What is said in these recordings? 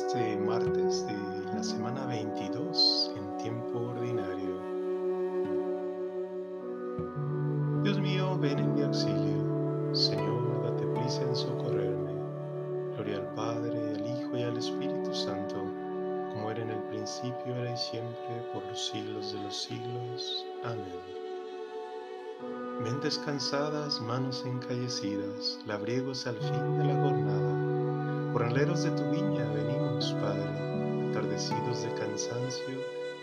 este martes de la semana 22 en tiempo ordinario. Dios mío, ven en mi auxilio. Señor, date prisa en socorrerme. Gloria al Padre, al Hijo y al Espíritu Santo, como era en el principio, ahora y siempre, por los siglos de los siglos. Amén. Mentes cansadas, manos encallecidas, labriegos al fin de la jornada. Jornaleros de tu viña venimos, Padre, atardecidos de cansancio,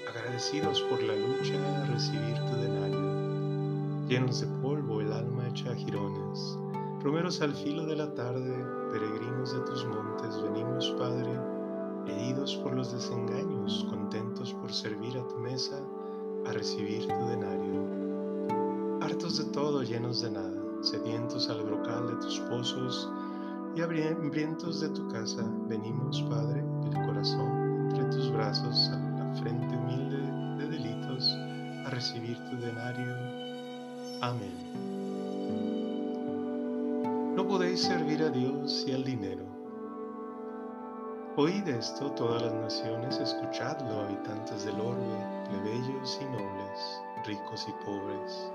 agradecidos por la lucha a recibir tu denario. Llenos de polvo, el alma hecha a jirones. Romeros al filo de la tarde, peregrinos de tus montes, venimos, Padre, heridos por los desengaños, contentos por servir a tu mesa, a recibir tu denario hartos de todo, llenos de nada, sedientos al brocal de tus pozos y hambrientos de tu casa, venimos, Padre, el corazón entre tus brazos, a la frente humilde de delitos, a recibir tu denario. Amén. No podéis servir a Dios y al dinero. Oíd esto todas las naciones, escuchadlo, habitantes del orbe, plebeyos y nobles, ricos y pobres.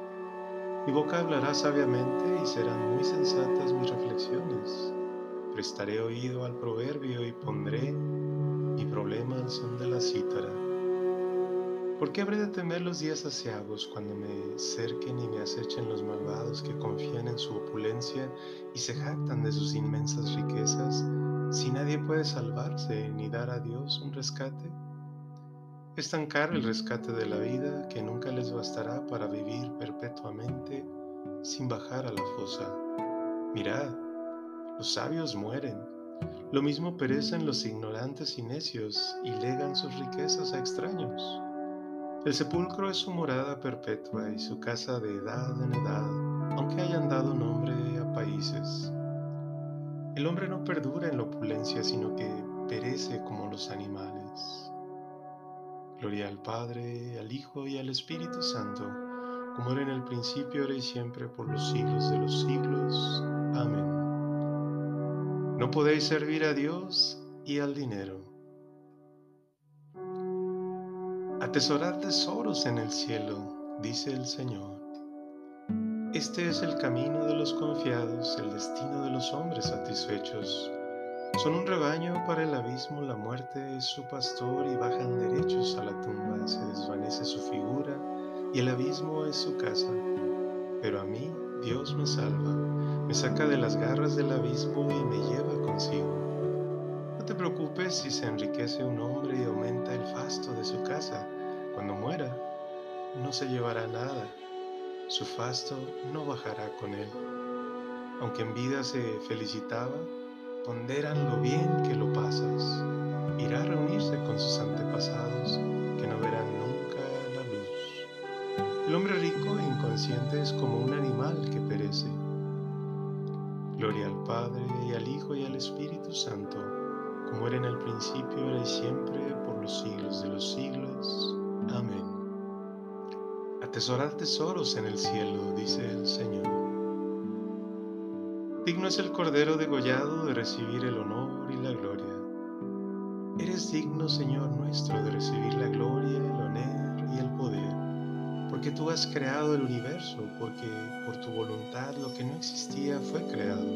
Mi boca hablará sabiamente y serán muy sensatas mis reflexiones. Prestaré oído al proverbio y pondré mi problema al son de la cítara. ¿Por qué habré de temer los días asiagos cuando me cerquen y me acechen los malvados que confían en su opulencia y se jactan de sus inmensas riquezas, si nadie puede salvarse ni dar a Dios un rescate? Es tan caro el rescate de la vida que nunca les bastará para vivir perpetuamente sin bajar a la fosa. Mirad, los sabios mueren. Lo mismo perecen los ignorantes y necios y legan sus riquezas a extraños. El sepulcro es su morada perpetua y su casa de edad en edad, aunque hayan dado nombre a países. El hombre no perdura en la opulencia, sino que perece como los animales. Gloria al Padre, al Hijo y al Espíritu Santo, como era en el principio, ahora y siempre, por los siglos de los siglos. Amén. No podéis servir a Dios y al dinero. Atesorad tesoros en el cielo, dice el Señor. Este es el camino de los confiados, el destino de los hombres satisfechos. Son un rebaño para el abismo, la muerte es su pastor y bajan derechos a la tumba, se desvanece su figura y el abismo es su casa. Pero a mí Dios me salva, me saca de las garras del abismo y me lleva consigo. No te preocupes si se enriquece un hombre y aumenta el fasto de su casa. Cuando muera, no se llevará nada. Su fasto no bajará con él. Aunque en vida se felicitaba, ponderan lo bien que lo pasas. Irá a reunirse con sus antepasados que no verán nunca la luz. El hombre rico e inconsciente es como un animal que perece. Gloria al Padre y al Hijo y al Espíritu Santo, como era en el principio, ahora y siempre, por los siglos de los siglos. Amén. Atesorad tesoros en el cielo, dice el Señor. Digno es el Cordero degollado de recibir el honor y la gloria. Eres digno, Señor nuestro, de recibir la gloria, el honor y el poder, porque tú has creado el universo, porque por tu voluntad lo que no existía fue creado.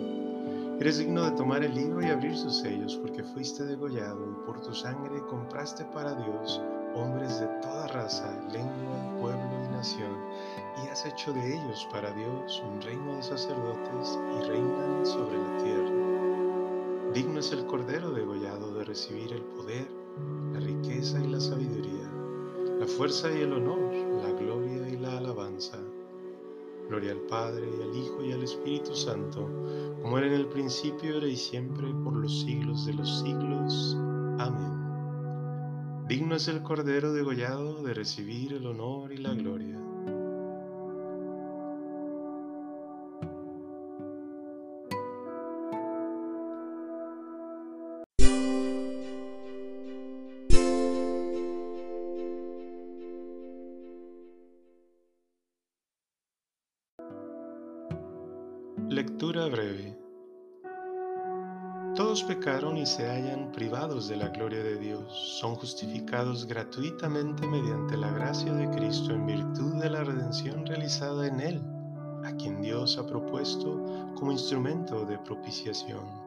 Eres digno de tomar el libro y abrir sus sellos, porque fuiste degollado y por tu sangre compraste para Dios hombres de toda raza, lengua, pueblo y nación, y has hecho de ellos para Dios un reino de sacerdotes y reinan sobre la tierra. Digno es el Cordero degollado de recibir el poder, la riqueza y la sabiduría, la fuerza y el honor, la gloria y la alabanza. Gloria al Padre, y al Hijo y al Espíritu Santo, como era en el principio, ahora y siempre, por los siglos de los siglos. Amén. Digno es el Cordero degollado de recibir el honor y la gloria. Lectura breve. Todos pecaron y se hallan privados de la gloria de Dios, son justificados gratuitamente mediante la gracia de Cristo en virtud de la redención realizada en Él, a quien Dios ha propuesto como instrumento de propiciación.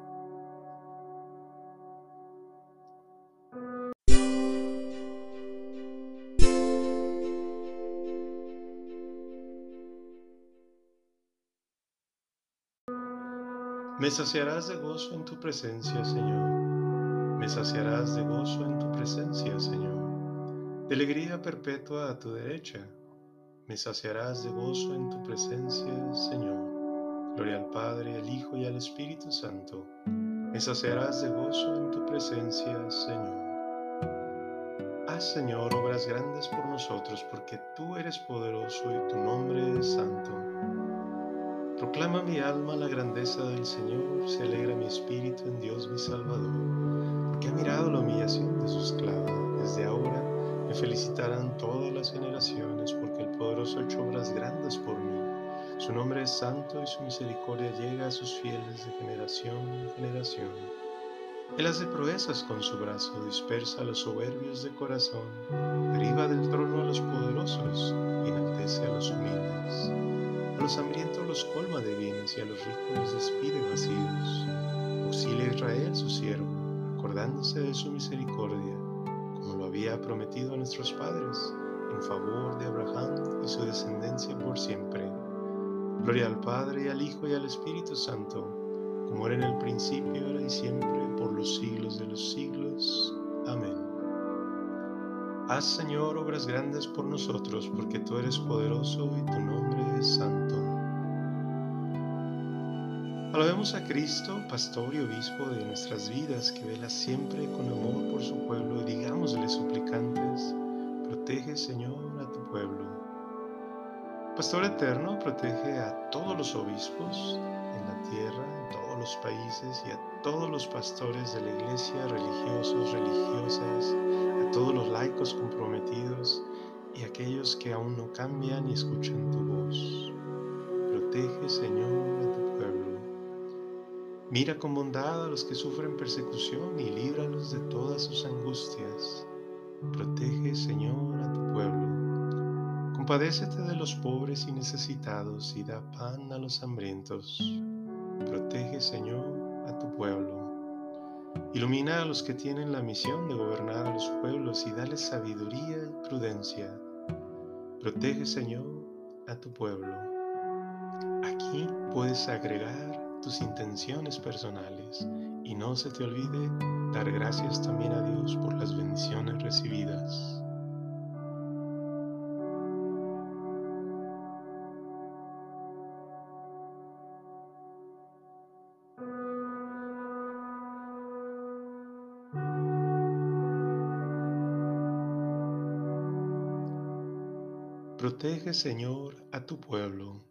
Me saciarás de gozo en tu presencia, Señor. Me saciarás de gozo en tu presencia, Señor. De alegría perpetua a tu derecha. Me saciarás de gozo en tu presencia, Señor. Gloria al Padre, al Hijo y al Espíritu Santo. Me saciarás de gozo en tu presencia, Señor. Haz, Señor, obras grandes por nosotros, porque tú eres poderoso y tu nombre es santo. Proclama mi alma la grandeza del Señor, se alegra mi espíritu en Dios mi Salvador, porque ha mirado la humillación de su esclava. Desde ahora me felicitarán todas las generaciones, porque el poderoso ha hecho obras grandes por mí. Su nombre es santo y su misericordia llega a sus fieles de generación en generación. Él hace proezas con su brazo, dispersa a los soberbios de corazón, derriba del trono a los poderosos y enaltece a los humildes. A los hambrientos los colma de bienes y a los ricos los despide vacíos. Auxilia a Israel su siervo, acordándose de su misericordia, como lo había prometido a nuestros padres, en favor de Abraham y su descendencia por siempre. Gloria al Padre y al Hijo y al Espíritu Santo, como era en el principio, ahora y siempre, por los siglos de los siglos. Amén. Haz, Señor, obras grandes por nosotros, porque tú eres poderoso y tu nombre es santo. Alabemos a Cristo, pastor y obispo de nuestras vidas, que vela siempre con amor por su pueblo, y digámosle suplicantes, protege, Señor, a tu pueblo. Pastor eterno, protege a todos los obispos en la tierra, en todos los países y a todos los pastores de la iglesia, religiosos, religiosas, todos los laicos comprometidos y aquellos que aún no cambian y escuchan tu voz. Protege, Señor, a tu pueblo. Mira con bondad a los que sufren persecución y líbralos de todas sus angustias. Protege, Señor, a tu pueblo. Compadécete de los pobres y necesitados y da pan a los hambrientos. Protege, Señor, a tu pueblo. Ilumina a los que tienen la misión de gobernar a los pueblos y dale sabiduría y prudencia. Protege, Señor, a tu pueblo. Aquí puedes agregar tus intenciones personales y no se te olvide dar gracias también a Dios por las bendiciones recibidas. Protege, Señor, a tu pueblo.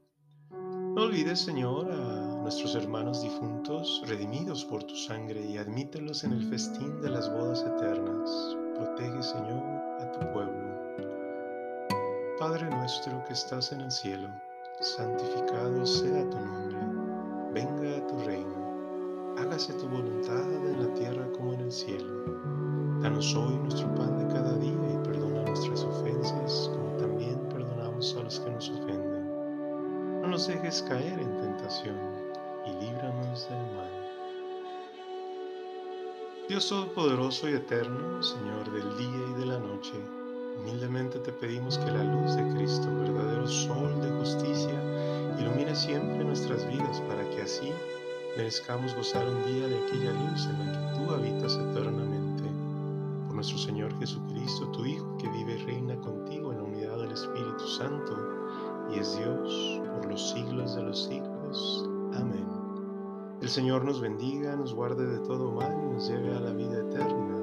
No olvides, Señor, a nuestros hermanos difuntos, redimidos por tu sangre, y admítelos en el festín de las bodas eternas. Protege, Señor, a tu pueblo. Padre nuestro que estás en el cielo, santificado sea tu nombre. Venga a tu reino. Hágase tu voluntad en la tierra como en el cielo. Danos hoy nuestro pan de cada día y perdona nuestras ofensas como también a los que nos ofenden. No nos dejes caer en tentación y líbranos del mal. Dios Todopoderoso y Eterno, Señor del día y de la noche, humildemente te pedimos que la luz de Cristo, verdadero sol de justicia, ilumine siempre nuestras vidas para que así merezcamos gozar un día de aquella luz en la que tú habitas eternamente. Por nuestro Señor Jesucristo, tu Hijo, que vive y reina contigo en la unidad Espíritu Santo y es Dios por los siglos de los siglos. Amén. El Señor nos bendiga, nos guarde de todo mal y nos lleve a la vida eterna.